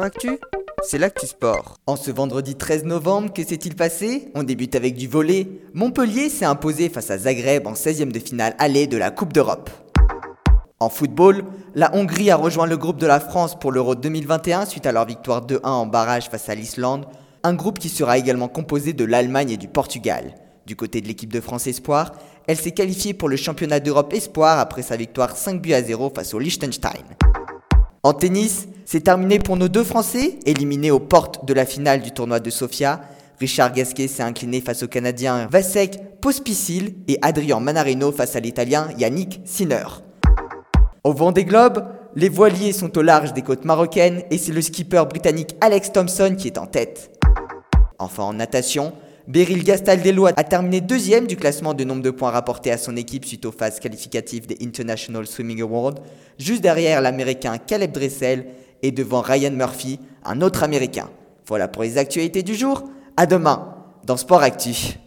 Actu, c'est l'actu sport. En ce vendredi 13 novembre, que s'est-il passé? On débute avec du volet. Montpellier s'est imposé face à Zagreb en 16e de finale aller de la Coupe d'Europe. En football, la Hongrie a rejoint le groupe de la France pour l'Euro 2021 suite à leur victoire 2-1 en barrage face à l'Islande, un groupe qui sera également composé de l'Allemagne et du Portugal. Du côté de l'équipe de France Espoir, elle s'est qualifiée pour le championnat d'Europe Espoir après sa victoire 5 buts à 0 face au Liechtenstein. En tennis, c'est terminé pour nos deux Français, éliminés aux portes de la finale du tournoi de Sofia. Richard Gasquet s'est incliné face au Canadien Vasek Pospisil et Adrian Manarino face à l'Italien Yannick Sinner. Au vent des globes, les voiliers sont au large des côtes marocaines et c'est le skipper britannique Alex Thompson qui est en tête. Enfin en natation, Beryl Gastaldello a terminé deuxième du classement de nombre de points rapportés à son équipe suite aux phases qualificatives des International Swimming Awards, juste derrière l'américain Caleb Dressel et devant Ryan Murphy, un autre américain. Voilà pour les actualités du jour. À demain dans Sport Actif.